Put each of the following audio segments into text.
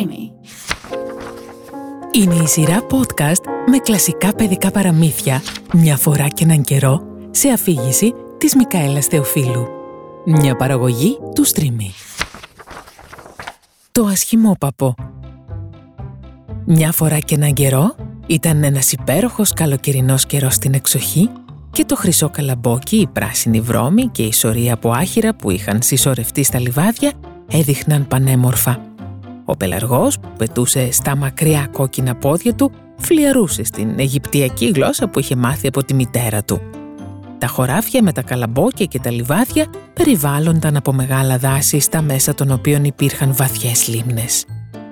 Streamy. Είναι η σειρά podcast με κλασικά παιδικά παραμύθια μια φορά και έναν καιρό σε αφήγηση της Μικαέλας Θεοφίλου. Μια παραγωγή του Streamy. Το ασχημόπαπο Μια φορά και έναν καιρό ήταν ένας υπέροχος καλοκαιρινός καιρός στην εξοχή και το χρυσό καλαμπόκι, η πράσινη βρώμη και η σωρία από άχυρα που είχαν συσσωρευτεί στα λιβάδια έδειχναν πανέμορφα. Ο πελαργός που πετούσε στα μακριά κόκκινα πόδια του φλιαρούσε στην Αιγυπτιακή γλώσσα που είχε μάθει από τη μητέρα του. Τα χωράφια με τα καλαμπόκια και τα λιβάδια περιβάλλονταν από μεγάλα δάση στα μέσα των οποίων υπήρχαν βαθιές λίμνες.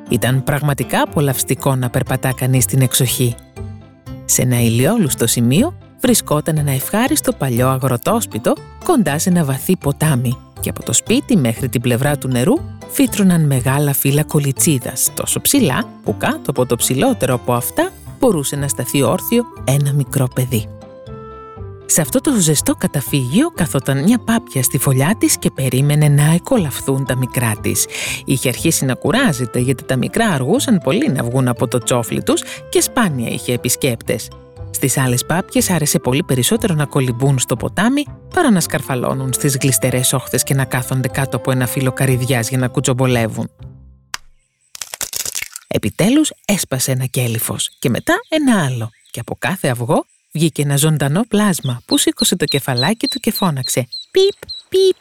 Ήταν πραγματικά απολαυστικό να περπατά κανείς στην εξοχή. Σε ένα ηλιόλουστο σημείο βρισκόταν ένα ευχάριστο παλιό αγροτόσπιτο κοντά σε ένα βαθύ ποτάμι και από το σπίτι μέχρι την πλευρά του νερού φύτρωναν μεγάλα φύλλα κολιτσίδας, τόσο ψηλά που κάτω από το ψηλότερο από αυτά μπορούσε να σταθεί όρθιο ένα μικρό παιδί. Σε αυτό το ζεστό καταφύγιο καθόταν μια πάπια στη φωλιά της και περίμενε να εκολαφθούν τα μικρά της. Είχε αρχίσει να κουράζεται γιατί τα μικρά αργούσαν πολύ να βγουν από το τσόφλι τους και σπάνια είχε επισκέπτες. Στις άλλες πάπιες άρεσε πολύ περισσότερο να κολυμπούν στο ποτάμι παρά να σκαρφαλώνουν στις γλιστερές όχθες και να κάθονται κάτω από ένα φύλλο καρυδιάς για να κουτσομπολεύουν. Επιτέλους έσπασε ένα κέλυφος και μετά ένα άλλο και από κάθε αυγό βγήκε ένα ζωντανό πλάσμα που σήκωσε το κεφαλάκι του και φώναξε «Πιπ, πιπ,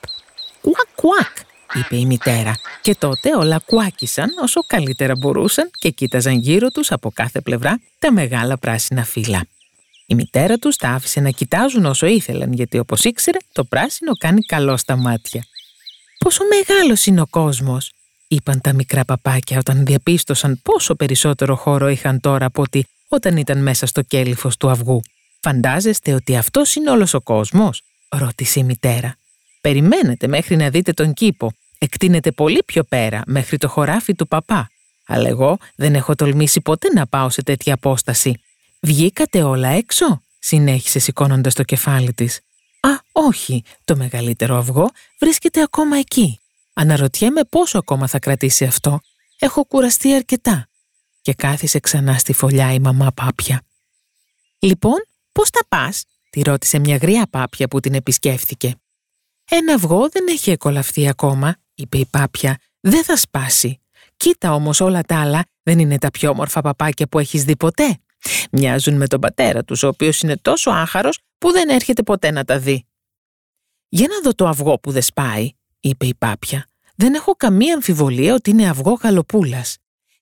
κουακ, κουακ», είπε η μητέρα. Και τότε όλα κουάκισαν όσο καλύτερα μπορούσαν και κοίταζαν γύρω τους από κάθε πλευρά τα μεγάλα πράσινα φύλλα. Η μητέρα τους τα άφησε να κοιτάζουν όσο ήθελαν, γιατί όπως ήξερε, το πράσινο κάνει καλό στα μάτια. «Πόσο μεγάλος είναι ο κόσμος», είπαν τα μικρά παπάκια όταν διαπίστωσαν πόσο περισσότερο χώρο είχαν τώρα από ότι όταν ήταν μέσα στο κέλυφος του αυγού. «Φαντάζεστε ότι αυτός είναι όλος ο κόσμος», ρώτησε η μητέρα. «Περιμένετε μέχρι να δείτε τον κήπο. Εκτείνεται πολύ πιο πέρα, μέχρι το χωράφι του παπά. Αλλά εγώ δεν έχω τολμήσει ποτέ να πάω σε τέτοια απόσταση. «Βγήκατε όλα έξω» συνέχισε σηκώνοντας το κεφάλι της. «Α, όχι, το μεγαλύτερο αυγό βρίσκεται ακόμα εκεί. Αναρωτιέμαι πόσο ακόμα θα κρατήσει αυτό. Έχω κουραστεί αρκετά». Και κάθισε ξανά στη φωλιά η μαμά Πάπια. «Λοιπόν, πώς θα πας» τη ρώτησε μια γριά Πάπια που την επισκέφθηκε. «Ένα αυγό δεν έχει εκολαφθεί ακόμα», είπε η Πάπια. «Δεν θα σπάσει. Κοίτα όμως όλα τα άλλα, δεν είναι τα πιο όμορφα παπάκια που έχεις δει ποτέ». Μοιάζουν με τον πατέρα τους, ο οποίος είναι τόσο άχαρος που δεν έρχεται ποτέ να τα δει. «Για να δω το αυγό που δεν σπάει», είπε η πάπια. «Δεν έχω καμία αμφιβολία ότι είναι αυγό γαλοπούλας.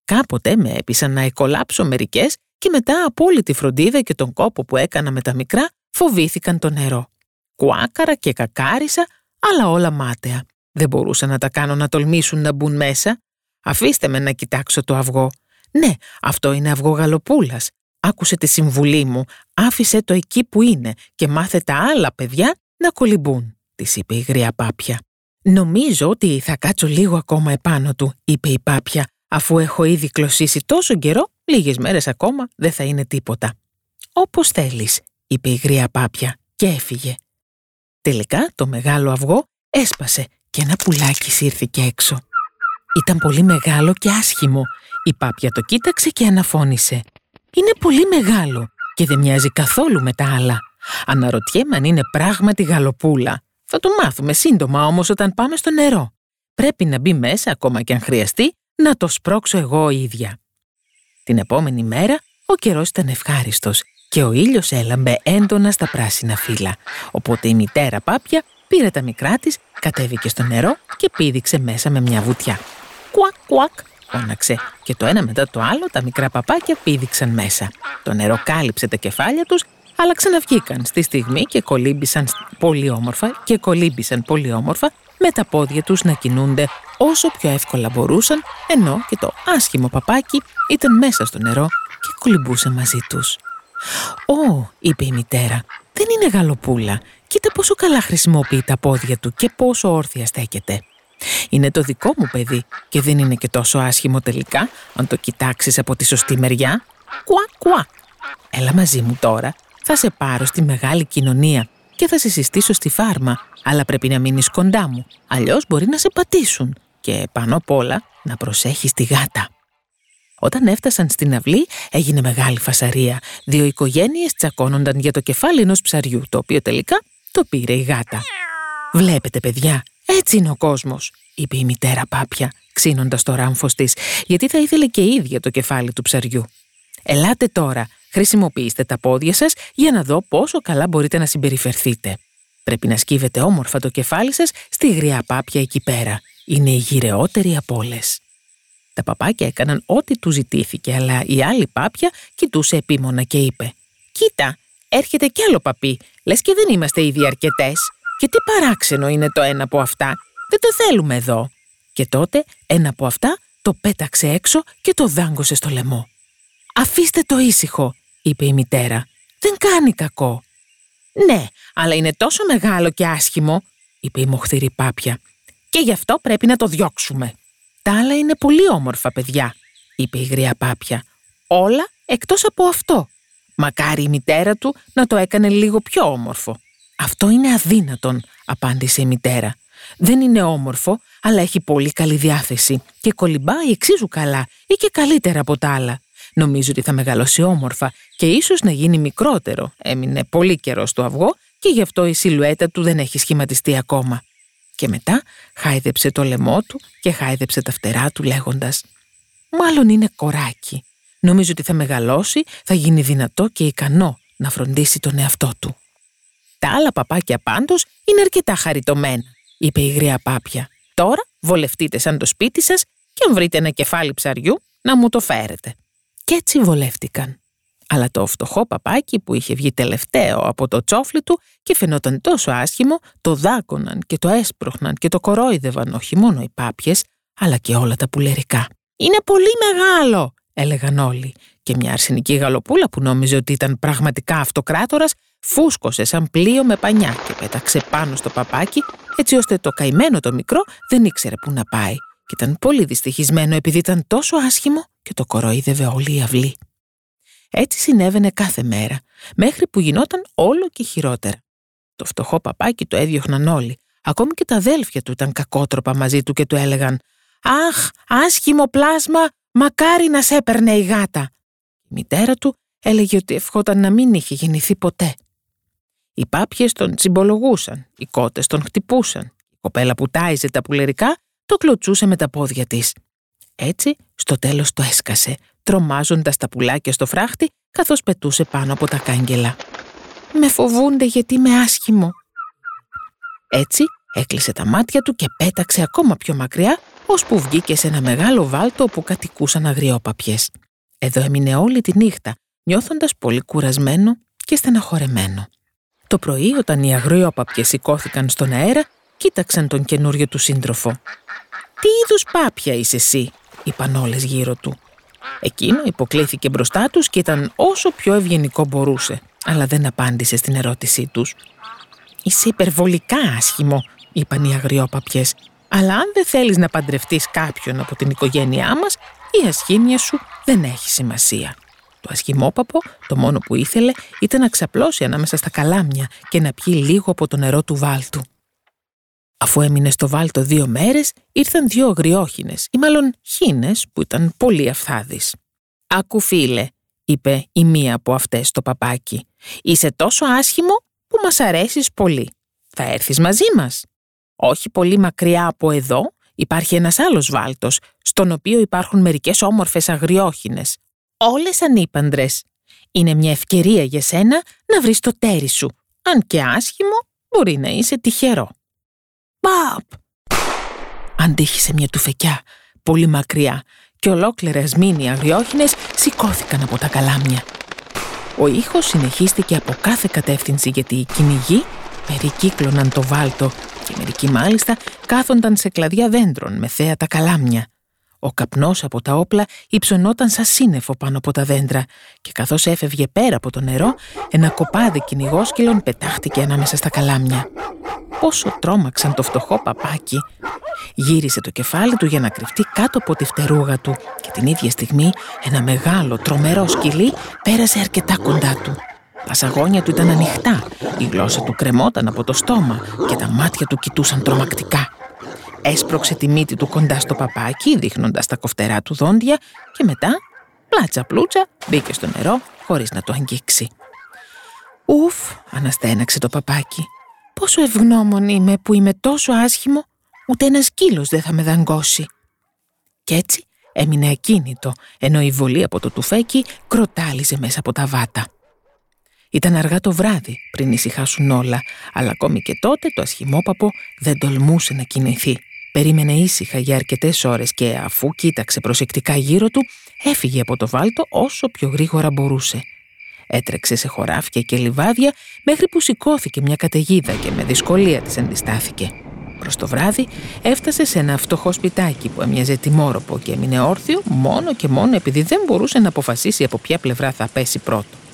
Κάποτε με έπεισαν να εκολάψω μερικές και μετά από όλη τη φροντίδα και τον κόπο που έκανα με τα μικρά φοβήθηκαν το νερό. Κουάκαρα και κακάρισα, αλλά όλα μάταια. Δεν μπορούσα να τα κάνω να τολμήσουν να μπουν μέσα. Αφήστε με να κοιτάξω το αυγό. Ναι, αυτό είναι αυγό γαλοπούλας άκουσε τη συμβουλή μου, άφησε το εκεί που είναι και μάθε τα άλλα παιδιά να κολυμπούν, της είπε η γριά πάπια. Νομίζω ότι θα κάτσω λίγο ακόμα επάνω του, είπε η πάπια, αφού έχω ήδη κλωσίσει τόσο καιρό, λίγες μέρες ακόμα δεν θα είναι τίποτα. Όπως θέλεις, είπε η γριά πάπια και έφυγε. Τελικά το μεγάλο αυγό έσπασε και ένα πουλάκι σύρθηκε έξω. Ήταν πολύ μεγάλο και άσχημο. Η πάπια το κοίταξε και αναφώνησε. Είναι πολύ μεγάλο και δεν μοιάζει καθόλου με τα άλλα. Αναρωτιέμαι αν είναι πράγματι γαλοπούλα. Θα το μάθουμε σύντομα όμως όταν πάμε στο νερό. Πρέπει να μπει μέσα ακόμα και αν χρειαστεί να το σπρώξω εγώ ίδια. Την επόμενη μέρα ο καιρός ήταν ευχάριστος και ο ήλιος έλαμπε έντονα στα πράσινα φύλλα. Οπότε η μητέρα πάπια πήρε τα μικρά της, κατέβηκε στο νερό και πήδηξε μέσα με μια βουτιά. Κουακ, κουακ, φώναξε και το ένα μετά το άλλο τα μικρά παπάκια πήδηξαν μέσα. Το νερό κάλυψε τα κεφάλια τους, αλλά ξαναβγήκαν στη στιγμή και κολύμπησαν πολύ όμορφα και κολύμπησαν πολύ όμορφα με τα πόδια τους να κινούνται όσο πιο εύκολα μπορούσαν, ενώ και το άσχημο παπάκι ήταν μέσα στο νερό και κολυμπούσε μαζί τους. «Ω», είπε η μητέρα, «δεν είναι γαλοπούλα. Κοίτα πόσο καλά χρησιμοποιεί τα πόδια του και πόσο όρθια στέκεται». Είναι το δικό μου παιδί και δεν είναι και τόσο άσχημο τελικά αν το κοιτάξεις από τη σωστή μεριά. Κουα, κουα. Έλα μαζί μου τώρα. Θα σε πάρω στη μεγάλη κοινωνία και θα σε συστήσω στη φάρμα. Αλλά πρέπει να μείνεις κοντά μου, αλλιώς μπορεί να σε πατήσουν. Και πάνω απ' όλα να προσέχεις τη γάτα. Όταν έφτασαν στην αυλή, έγινε μεγάλη φασαρία. Δύο οικογένειες τσακώνονταν για το κεφάλι ενός ψαριού, το οποίο τελικά το πήρε η γάτα. «Βλέπετε, παιδιά, έτσι είναι ο κόσμος», είπε η μητέρα Πάπια, ξύνοντας το ράμφος της, γιατί θα ήθελε και η ίδια το κεφάλι του ψαριού. «Ελάτε τώρα, χρησιμοποιήστε τα πόδια σας για να δω πόσο καλά μπορείτε να συμπεριφερθείτε. Πρέπει να σκύβετε όμορφα το κεφάλι σας στη γριά Πάπια εκεί πέρα. Είναι η γυρεότερη από όλες». Τα παπάκια έκαναν ό,τι του ζητήθηκε, αλλά η άλλη πάπια κοιτούσε επίμονα και είπε «Κοίτα, έρχεται κι άλλο παπί, λες και δεν είμαστε ήδη αρκετές. Και τι παράξενο είναι το ένα από αυτά, δεν το θέλουμε εδώ». Και τότε ένα από αυτά το πέταξε έξω και το δάγκωσε στο λαιμό. «Αφήστε το ήσυχο», είπε η μητέρα. «Δεν κάνει κακό». «Ναι, αλλά είναι τόσο μεγάλο και άσχημο», είπε η μοχθηρή πάπια. «Και γι' αυτό πρέπει να το διώξουμε». «Τα άλλα είναι πολύ όμορφα παιδιά», είπε η γριά πάπια. «Όλα εκτός από αυτό. Μακάρι η μητέρα του να το έκανε λίγο πιο όμορφο». «Αυτό είναι αδύνατον», απάντησε η μητέρα. «Δεν είναι όμορφο, αλλά έχει πολύ καλή διάθεση και κολυμπάει εξίσου καλά ή και καλύτερα από τα άλλα. Νομίζω ότι θα μεγαλώσει όμορφα και ίσως να γίνει μικρότερο. Έμεινε πολύ καιρός στο αυγό και γι' αυτό η σιλουέτα του δεν έχει σχηματιστεί ακόμα. Και μετά χάιδεψε το λαιμό του και χάιδεψε τα φτερά του λέγοντας «Μάλλον είναι κοράκι. Νομίζω ότι θα μεγαλώσει, θα γίνει δυνατό και ικανό να φροντίσει τον εαυτό του». «Τα άλλα παπάκια πάντως είναι αρκετά χαριτωμένα», είπε η γρία πάπια. «Τώρα βολευτείτε σαν το σπίτι σας και αν βρείτε ένα κεφάλι ψαριού να μου το φέρετε». Κι έτσι βολεύτηκαν. Αλλά το φτωχό παπάκι που είχε βγει τελευταίο από το τσόφλι του και φαινόταν τόσο άσχημο, το δάκωναν και το έσπροχναν και το κορόιδευαν όχι μόνο οι πάπιες, αλλά και όλα τα πουλερικά. «Είναι πολύ μεγάλο», έλεγαν όλοι. Και μια αρσενική γαλοπούλα που νόμιζε ότι ήταν πραγματικά αυτοκράτορας, φούσκωσε σαν πλοίο με πανιά και πέταξε πάνω στο παπάκι, έτσι ώστε το καημένο το μικρό δεν ήξερε πού να πάει. Και ήταν πολύ δυστυχισμένο επειδή ήταν τόσο άσχημο και το κοροϊδεύε όλη η αυλή. Έτσι συνέβαινε κάθε μέρα, μέχρι που γινόταν όλο και χειρότερα. Το φτωχό παπάκι το έδιωχναν όλοι. Ακόμη και τα αδέλφια του ήταν κακότροπα μαζί του και του έλεγαν «Αχ, άσχημο πλάσμα, μακάρι να σε έπαιρνε η γάτα». Η μητέρα του έλεγε ότι ευχόταν να μην είχε γεννηθεί ποτέ. Οι πάπιες τον τσιμπολογούσαν, οι κότες τον χτυπούσαν. Η κοπέλα που τάιζε τα πουλερικά το κλωτσούσε με τα πόδια της. Έτσι, στο τέλος το έσκασε, τρομάζοντας τα πουλάκια στο φράχτη καθώς πετούσε πάνω από τα κάγκελα. «Με φοβούνται γιατί είμαι άσχημο». Έτσι έκλεισε τα μάτια του και πέταξε ακόμα πιο μακριά ώσπου βγήκε σε ένα μεγάλο βάλτο όπου κατοικούσαν αγριόπαπιες. Εδώ έμεινε όλη τη νύχτα, νιώθοντας πολύ κουρασμένο και στεναχωρεμένο. Το πρωί όταν οι αγριόπαπιες σηκώθηκαν στον αέρα, κοίταξαν τον καινούριο του σύντροφο. «Τι είδους πάπια είσαι εσύ», είπαν όλες γύρω του. Εκείνο υποκλήθηκε μπροστά τους και ήταν όσο πιο ευγενικό μπορούσε, αλλά δεν απάντησε στην ερώτησή τους. «Είσαι υπερβολικά άσχημο», είπαν οι αγριόπαπιες, «αλλά αν δεν θέλεις να παντρευτείς κάποιον από την οικογένειά μας, η ασχήμια σου δεν έχει σημασία». Το ασχημόπαπο το μόνο που ήθελε ήταν να ξαπλώσει ανάμεσα στα καλάμια και να πιει λίγο από το νερό του βάλτου. Αφού έμεινε στο βάλτο δύο μέρες, ήρθαν δύο αγριόχινες, ή μάλλον χίνες που ήταν πολύ αφθάδεις. «Άκου φίλε», είπε η μία από αυτές το παπάκι, «είσαι τόσο άσχημο που μας αρέσεις πολύ. Θα έρθεις μαζί μας». Όχι πολύ μακριά από εδώ υπάρχει ένας άλλος βάλτος, στον οποίο υπάρχουν μερικές όμορφες αγριόχινες. Όλες ανήπαντρες. Είναι μια ευκαιρία για σένα να βρεις το τέρι σου. Αν και άσχημο, μπορεί να είσαι τυχερό. «Παπ!» Αντίχησε μια τουφεκιά, πολύ μακριά, και ολόκληρες μήνυ αγριόχινες σηκώθηκαν από τα καλάμια. Ο ήχος συνεχίστηκε από κάθε κατεύθυνση γιατί οι κυνηγοί περικύκλωναν το βάλτο και μερικοί μάλιστα κάθονταν σε κλαδιά δέντρων με θέα τα καλάμια. Ο καπνός από τα όπλα υψωνόταν σαν σύννεφο πάνω από τα δέντρα και καθώς έφευγε πέρα από το νερό, ένα κοπάδι κυνηγόσκυλων πετάχτηκε ανάμεσα στα καλάμια. Πόσο τρόμαξαν το φτωχό παπάκι. Γύρισε το κεφάλι του για να κρυφτεί κάτω από τη φτερούγα του και την ίδια στιγμή ένα μεγάλο τρομερό σκυλί πέρασε αρκετά κοντά του. Τα σαγόνια του ήταν ανοιχτά, η γλώσσα του κρεμόταν από το στόμα και τα μάτια του κοιτούσαν τρομακτικά. Έσπρωξε τη μύτη του κοντά στο παπάκι, δείχνοντας τα κοφτερά του δόντια και μετά, πλάτσα πλούτσα, μπήκε στο νερό χωρίς να το αγγίξει. Ουφ, αναστέναξε το παπάκι. Πόσο ευγνώμων είμαι που είμαι τόσο άσχημο, ούτε ένας σκύλος δεν θα με δαγκώσει. Κι έτσι έμεινε ακίνητο, ενώ η βολή από το τουφέκι κροτάλιζε μέσα από τα βάτα. Ήταν αργά το βράδυ πριν ησυχάσουν όλα, αλλά ακόμη και τότε το ασχημόπαπο δεν τολμούσε να κινηθεί. Περίμενε ήσυχα για αρκετές ώρες και αφού κοίταξε προσεκτικά γύρω του, έφυγε από το βάλτο όσο πιο γρήγορα μπορούσε. Έτρεξε σε χωράφια και λιβάδια μέχρι που σηκώθηκε μια καταιγίδα και με δυσκολία της αντιστάθηκε. Προς το βράδυ έφτασε σε ένα φτωχό σπιτάκι που έμοιαζε τιμόροπο και έμεινε όρθιο μόνο και μόνο επειδή δεν μπορούσε να αποφασίσει από ποια πλευρά θα πέσει πρώτο.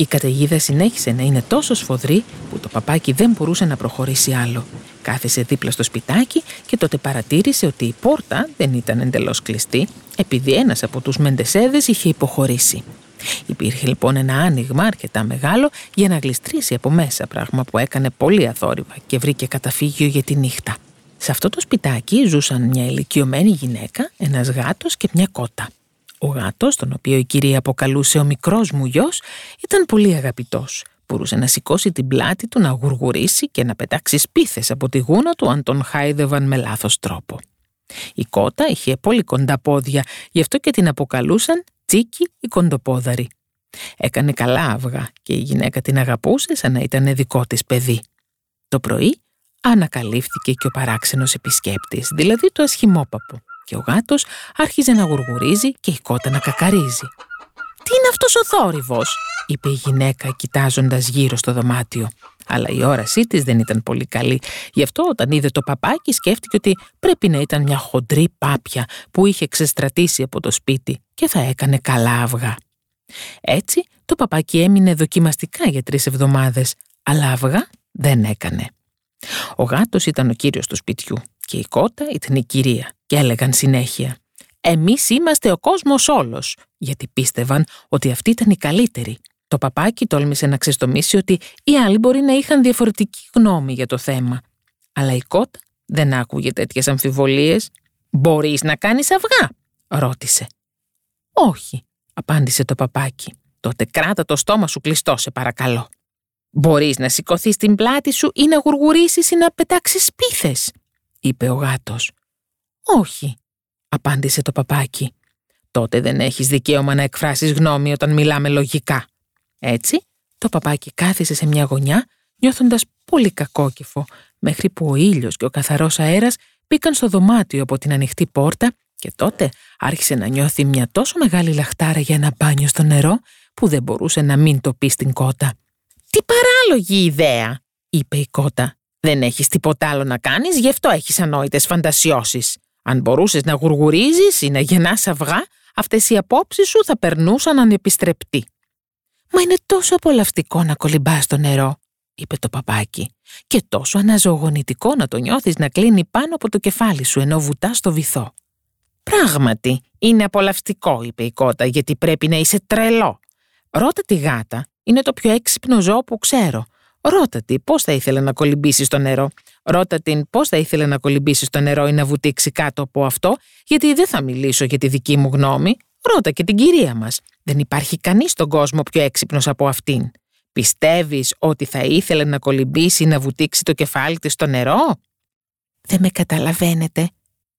Η καταιγίδα συνέχισε να είναι τόσο σφοδρή που το παπάκι δεν μπορούσε να προχωρήσει άλλο. Κάθισε δίπλα στο σπιτάκι και τότε παρατήρησε ότι η πόρτα δεν ήταν εντελώς κλειστή επειδή ένας από τους μεντεσέδες είχε υποχωρήσει. Υπήρχε λοιπόν ένα άνοιγμα αρκετά μεγάλο για να γλιστρήσει από μέσα, πράγμα που έκανε πολύ αθόρυβα και βρήκε καταφύγιο για τη νύχτα. Σε αυτό το σπιτάκι ζούσαν μια ηλικιωμένη γυναίκα, ένας γάτος και μια κότα. Ο γάτος, τον οποίο η κυρία αποκαλούσε ο μικρός μου γιος, ήταν πολύ αγαπητός. Μπορούσε να σηκώσει την πλάτη του, να γουργουρήσει και να πετάξει σπίθες από τη γούνα του αν τον χάιδευαν με λάθος τρόπο. Η κότα είχε πολύ κοντά πόδια, γι' αυτό και την αποκαλούσαν Τσίκι η κοντοπόδαρη. Έκανε καλά αυγά και η γυναίκα την αγαπούσε σαν να ήταν δικό της παιδί. Το πρωί ανακαλύφθηκε και ο παράξενος επισκέπτης, δηλαδή το ασχημόπαπο και ο γάτος άρχιζε να γουργουρίζει και η κότα να κακαρίζει. «Τι είναι αυτός ο θόρυβος» είπε η γυναίκα κοιτάζοντας γύρω στο δωμάτιο. Αλλά η όρασή της δεν ήταν πολύ καλή. Γι' αυτό όταν είδε το παπάκι σκέφτηκε ότι πρέπει να ήταν μια χοντρή πάπια που είχε ξεστρατήσει από το σπίτι και θα έκανε καλά αυγά. Έτσι το παπάκι έμεινε δοκιμαστικά για τρεις εβδομάδες, αλλά αυγά δεν έκανε. Ο γάτος ήταν ο κύριος του σπιτιού και η κότα ήταν η κυρία και έλεγαν συνέχεια «Εμείς είμαστε ο κόσμος όλος», γιατί πίστευαν ότι αυτή ήταν η καλύτερη. Το παπάκι τόλμησε να ξεστομίσει ότι οι άλλοι μπορεί να είχαν διαφορετική γνώμη για το θέμα. Αλλά η κότα δεν άκουγε τέτοιες αμφιβολίες. «Μπορείς να κάνεις αυγά», ρώτησε. «Όχι», απάντησε το παπάκι. «Τότε κράτα το στόμα σου κλειστό, σε παρακαλώ». «Μπορείς να σηκωθείς την πλάτη σου ή να γουργουρίσεις ή να πετάξεις σπίθες», είπε ο γάτος. «Όχι», απάντησε το παπάκι. «Τότε δεν έχεις δικαίωμα να εκφράσεις γνώμη όταν μιλάμε λογικά». Έτσι, το παπάκι κάθισε σε μια γωνιά, νιώθοντας πολύ κακόκεφο, μέχρι που ο ήλιος και ο καθαρός αέρας μπήκαν στο δωμάτιο από την ανοιχτή πόρτα και τότε άρχισε να νιώθει μια τόσο μεγάλη λαχτάρα για ένα μπάνιο στο νερό που δεν μπορούσε να μην το πει στην κότα. «Τι παράλογη ιδέα», είπε η κότα. «Δεν έχεις τίποτα άλλο να κάνεις, γι' αυτό έχεις ανόητες φαντασιώσεις. Αν μπορούσες να γουργουρίζεις ή να γεννάς αυγά, αυτές οι απόψεις σου θα περνούσαν ανεπιστρεπτοί». «Μα είναι τόσο απολαυτικό να κολυμπάς στο νερό», είπε το παπάκι, «και τόσο αναζωογονητικό να το νιώθεις να κλείνει πάνω από το κεφάλι σου ενώ βουτάς στο βυθό». «Πράγματι, είναι απολαυστικό», είπε η κότα, «γιατί πρέπει να είσαι τρελό. Ρώτα τη γάτα, είναι το πιο έξυπνο ζώο που ξέρω. Ρώτα τη πώς θα ήθελε να κολυμπήσει στο νερό. Ρώτα την πώς θα ήθελε να κολυμπήσει στο νερό ή να βουτήξει κάτω από αυτό, γιατί δεν θα μιλήσω για τη δική μου γνώμη. Ρώτα και την κυρία μας. Δεν υπάρχει κανείς στον κόσμο πιο έξυπνος από αυτήν. Πιστεύεις ότι θα ήθελε να κολυμπήσει ή να βουτήξει το κεφάλι της στο νερό; «Δεν με καταλαβαίνετε»,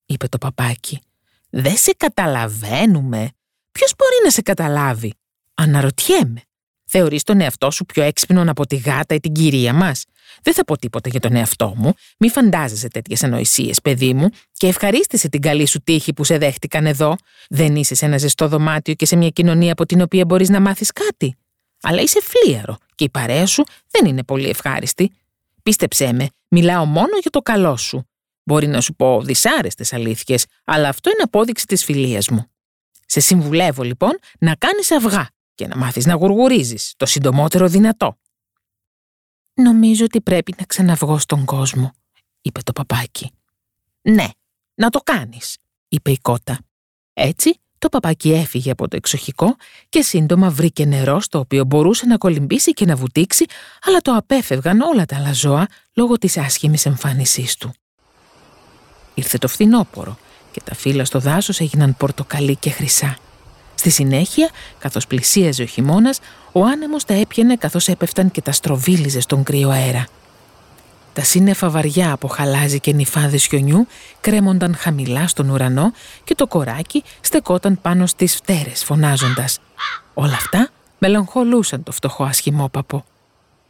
είπε το παπάκι. «Δεν σε καταλαβαίνουμε. Ποιος μπορεί να σε καταλάβει» Αναρωτιέμαι. Θεωρείς τον εαυτό σου πιο έξυπνον από τη γάτα ή την κυρία μας; Δεν θα πω τίποτα για τον εαυτό μου. Μη φαντάζεσαι τέτοιες ανοησίες, παιδί μου, και ευχαρίστησε την καλή σου τύχη που σε δέχτηκαν εδώ. Δεν είσαι σε ένα ζεστό δωμάτιο και σε μια κοινωνία από την οποία μπορείς να μάθεις κάτι. Αλλά είσαι φλίαρο και η παρέα σου δεν είναι πολύ ευχάριστη. Πίστεψέ με, μιλάω μόνο για το καλό σου. Μπορεί να σου πω δυσάρεστες αλήθειες, αλλά αυτό είναι απόδειξη της φιλίας μου. Σε συμβουλεύω λοιπόν να κάνεις αυγά και να μάθεις να γουργουρίζεις το συντομότερο δυνατό. «Νομίζω ότι πρέπει να ξαναβγώ στον κόσμο», είπε το παπάκι. «Ναι, να το κάνεις», είπε η κότα. Έτσι, το παπάκι έφυγε από το εξοχικό και σύντομα βρήκε νερό στο οποίο μπορούσε να κολυμπήσει και να βουτήξει, αλλά το απέφευγαν όλα τα άλλα ζώα λόγω της άσχημης εμφάνισής του. ήρθε το φθινόπορο και τα φύλλα στο δάσος έγιναν πορτοκαλί και χρυσά. Στη συνέχεια, καθώς πλησίαζε ο χειμώνας, ο άνεμος τα έπιανε καθώς έπεφταν και τα στροβίλιζε στον κρύο αέρα. Τα σύννεφα βαριά από χαλάζι και νυφάδες χιονιού κρέμονταν χαμηλά στον ουρανό και το κοράκι στεκόταν πάνω στις φτέρες φωνάζοντας. Όλα αυτά μελαγχολούσαν το φτωχό ασχημόπαπο.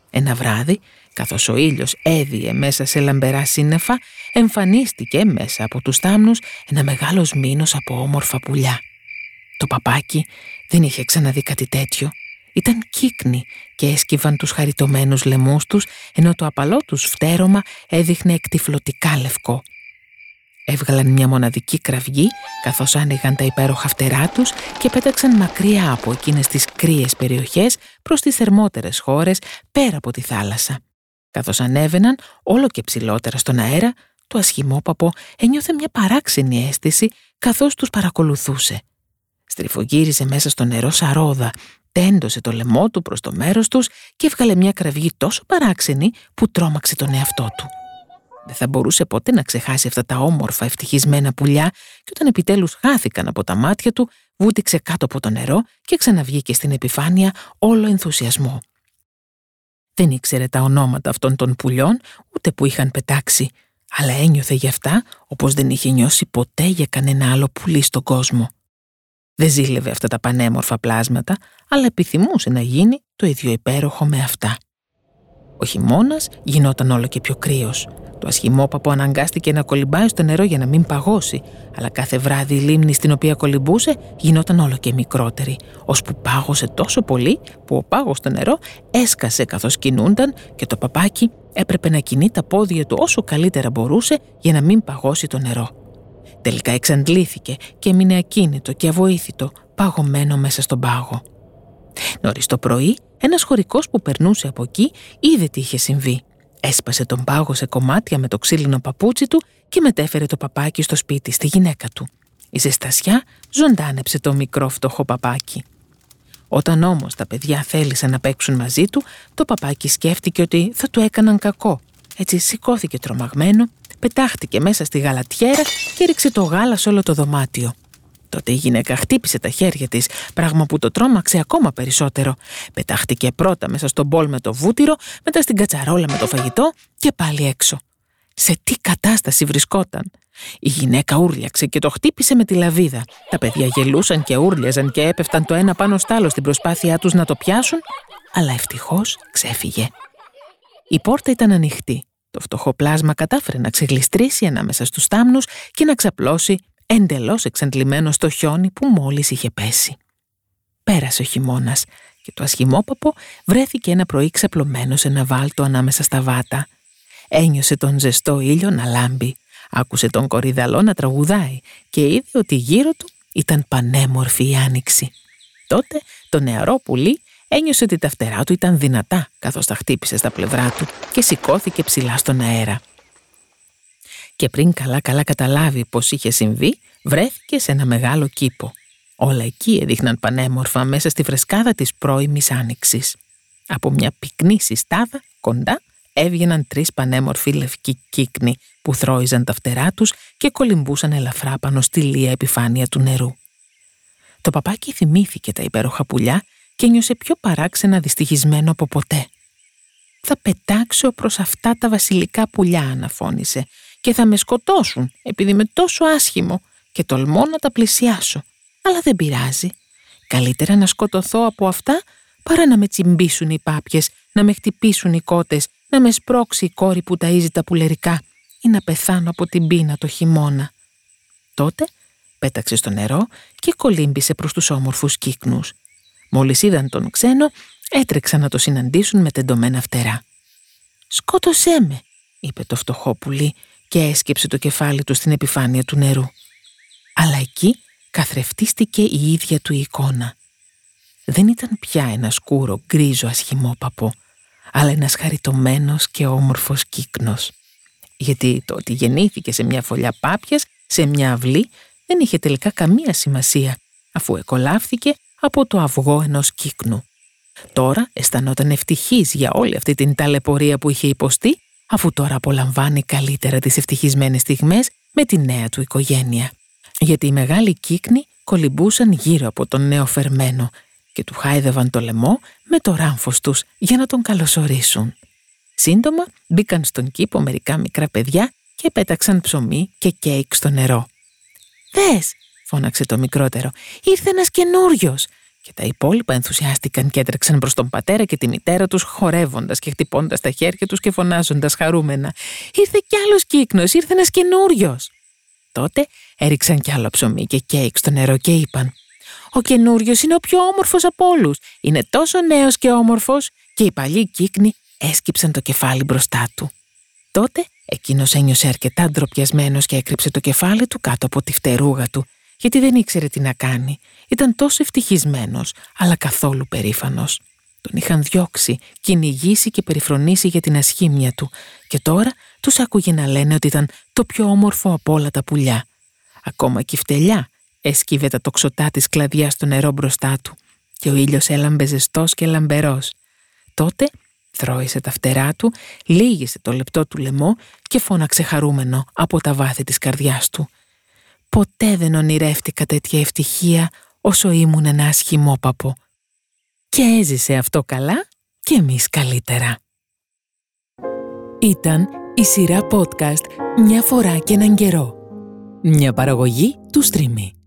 Ένα βράδυ, καθώς ο ήλιος έδιε μέσα σε λαμπερά σύννεφα, εμφανίστηκε μέσα από τους θάμνους ένα μεγάλος μήνος από όμορφα πουλιά. Το παπάκι δεν είχε ξαναδεί κάτι τέτοιο. Ήταν κύκνοι και έσκυβαν τους χαριτωμένους λαιμούς τους, ενώ το απαλό τους φτέρωμα έδειχνε εκτιφλωτικά λευκό. Έβγαλαν μια μοναδική κραυγή καθώς άνοιγαν τα υπέροχα φτερά τους και πέταξαν μακριά από εκείνες τις κρύες περιοχές προς τις θερμότερες χώρες πέρα από τη θάλασσα. Καθώς ανέβαιναν όλο και ψηλότερα στον αέρα, το ασχημόπαπο ένιωθε μια παράξενη αίσθηση καθώς τους παρακολουθούσε. Στριφογύριζε μέσα στο νερό σαρόδα, τέντωσε το λαιμό του προς το μέρος τους και έβγαλε μια κραυγή τόσο παράξενη που τρόμαξε τον εαυτό του. Δεν θα μπορούσε ποτέ να ξεχάσει αυτά τα όμορφα ευτυχισμένα πουλιά και όταν επιτέλους χάθηκαν από τα μάτια του, βούτυξε κάτω από το νερό και ξαναβγήκε στην επιφάνεια όλο ενθουσιασμό. Δεν ήξερε τα ονόματα αυτών των πουλιών, ούτε που είχαν πετάξει, αλλά ένιωθε γι' αυτά όπως δεν είχε νιώσει ποτέ για κανένα άλλο πουλί στον κόσμο. Δεν ζήλευε αυτά τα πανέμορφα πλάσματα, αλλά επιθυμούσε να γίνει το ίδιο υπέροχο με αυτά. Ο χειμώνας γινόταν όλο και πιο κρύος. Το ασχημόπαπο αναγκάστηκε να κολυμπάει στο νερό για να μην παγώσει, αλλά κάθε βράδυ η λίμνη στην οποία κολυμπούσε γινόταν όλο και μικρότερη, ώσπου πάγωσε τόσο πολύ που ο πάγος στο νερό έσκασε καθώς κινούνταν και το παπάκι έπρεπε να κινεί τα πόδια του όσο καλύτερα μπορούσε για να μην παγώσει το νερό. Τελικά εξαντλήθηκε και έμεινε ακίνητο και αβοήθητο, παγωμένο μέσα στον πάγο. Νωρίς το πρωί, ένας χωρικός που περνούσε από εκεί είδε τι είχε συμβεί. Έσπασε τον πάγο σε κομμάτια με το ξύλινο παπούτσι του και μετέφερε το παπάκι στο σπίτι στη γυναίκα του. Η ζεστασιά ζωντάνεψε το μικρό φτωχό παπάκι. Όταν όμως τα παιδιά θέλησαν να παίξουν μαζί του, το παπάκι σκέφτηκε ότι θα του έκαναν κακό. Έτσι σηκώθηκε τρομαγμένο πετάχτηκε μέσα στη γαλατιέρα και ρίξε το γάλα σε όλο το δωμάτιο. Τότε η γυναίκα χτύπησε τα χέρια της, πράγμα που το τρόμαξε ακόμα περισσότερο. Πετάχτηκε πρώτα μέσα στον μπολ με το βούτυρο, μετά στην κατσαρόλα με το φαγητό και πάλι έξω. Σε τι κατάσταση βρισκόταν; Η γυναίκα ούρλιαξε και το χτύπησε με τη λαβίδα. Τα παιδιά γελούσαν και ούρλιαζαν και έπεφταν το ένα πάνω στ' άλλο στην προσπάθειά τους να το πιάσουν, αλλά ευτυχώς ξέφυγε. Η πόρτα ήταν ανοιχτή το φτωχό πλάσμα κατάφερε να ξεγλιστρήσει ανάμεσα στους τάμνους και να ξαπλώσει εντελώς εξαντλημένο στο χιόνι που μόλις είχε πέσει. Πέρασε ο χειμώνας και το ασχημόπαπο βρέθηκε ένα πρωί ξαπλωμένο σε ένα βάλτο ανάμεσα στα βάτα. Ένιωσε τον ζεστό ήλιο να λάμπει, άκουσε τον κορυδαλό να τραγουδάει και είδε ότι γύρω του ήταν πανέμορφη η άνοιξη. Τότε το νεαρό πουλί Ένιωσε ότι τα φτερά του ήταν δυνατά καθώς τα χτύπησε στα πλευρά του και σηκώθηκε ψηλά στον αέρα. Και πριν καλά-καλά καταλάβει πως είχε συμβεί, βρέθηκε σε ένα μεγάλο κήπο. Όλα εκεί έδειχναν πανέμορφα μέσα στη φρεσκάδα της πρώιμης άνοιξης. Από μια πυκνή συστάδα, κοντά, έβγαιναν τρεις πανέμορφοι λευκοί κύκνοι που θρώιζαν τα φτερά τους και κολυμπούσαν ελαφρά πάνω στη λία επιφάνεια του νερού. Το παπάκι θυμήθηκε τα υπέροχα πουλιά και νιώσε πιο παράξενα δυστυχισμένο από ποτέ. «Θα πετάξω προς αυτά τα βασιλικά πουλιά», αναφώνησε, «και θα με σκοτώσουν επειδή είμαι τόσο άσχημο και τολμώ να τα πλησιάσω. Αλλά δεν πειράζει. Καλύτερα να σκοτωθώ από αυτά παρά να με τσιμπήσουν οι πάπιες, να με χτυπήσουν οι κότες, να με σπρώξει η κόρη που ταΐζει τα πουλερικά ή να πεθάνω από την πείνα το χειμώνα». Τότε πέταξε στο νερό και κολύμπησε προς τους όμορφους κύκνους. Μόλις είδαν τον ξένο, έτρεξαν να το συναντήσουν με τεντωμένα φτερά. «Σκότωσέ με», είπε το φτωχό πουλί και έσκυψε το κεφάλι του στην επιφάνεια του νερού. Αλλά εκεί καθρεφτίστηκε η ίδια του εικόνα. Δεν ήταν πια ένα σκούρο γκρίζο ασχημόπαπο, αλλά ένας χαριτωμένος και όμορφος κύκνος. Γιατί το ότι γεννήθηκε σε μια φωλιά πάπιας, σε μια αυλή, δεν είχε τελικά καμία σημασία, αφού εκολάφθηκε από το αυγό ενός κύκνου. Τώρα αισθανόταν ευτυχής για όλη αυτή την ταλαιπωρία που είχε υποστεί, αφού τώρα απολαμβάνει καλύτερα τις ευτυχισμένες στιγμές με τη νέα του οικογένεια. Γιατί οι μεγάλοι κύκνοι κολυμπούσαν γύρω από τον νέο φερμένο και του χάιδευαν το λαιμό με το ράμφος τους για να τον καλωσορίσουν. Σύντομα μπήκαν στον κήπο μερικά μικρά παιδιά και πέταξαν ψωμί και κέικ στο νερό. «Δες», φώναξε το μικρότερο, «ήρθε ένας καινούριος. Και τα υπόλοιπα ενθουσιάστηκαν και έτρεξαν προς τον πατέρα και τη μητέρα τους χορεύοντας και χτυπώντας τα χέρια τους και φωνάζοντας χαρούμενα «Ήρθε κι άλλος κύκνος, ήρθε ένας καινούριος. Τότε έριξαν κι άλλο ψωμί και κέικ στο νερό και είπαν «Ο καινούριος είναι ο πιο όμορφος από όλους. Είναι τόσο νέος και όμορφος» και οι παλιοί κύκνοι έσκυψαν το κεφάλι μπροστά του. Τότε εκείνος ένιωσε αρκετά ντροπιασμένος και έκρυψε το κεφάλι του κάτω από τη φτερούγα του, γιατί δεν ήξερε τι να κάνει. Ήταν τόσο ευτυχισμένος, αλλά καθόλου περήφανος. Τον είχαν διώξει, κυνηγήσει και περιφρονήσει για την ασχήμια του και τώρα τους άκουγε να λένε ότι ήταν το πιο όμορφο από όλα τα πουλιά. Ακόμα και η φτελιά έσκυβε τα τοξωτά της κλαδιάς στο νερό μπροστά του και ο ήλιος έλαμπε ζεστός και λαμπερός. Τότε θρώησε τα φτερά του, λύγησε το λεπτό του λαιμό και φώναξε χαρούμενο από τα βάθη της καρδιάς του. Ποτέ δεν ονειρεύτηκα τέτοια ευτυχία όσο ήμουν ένα ασχημόπαπο. Και έζησε αυτό καλά και εμείς καλύτερα. Ήταν η σειρά podcast «Μια φορά και έναν καιρό». Μια παραγωγή του Streamy.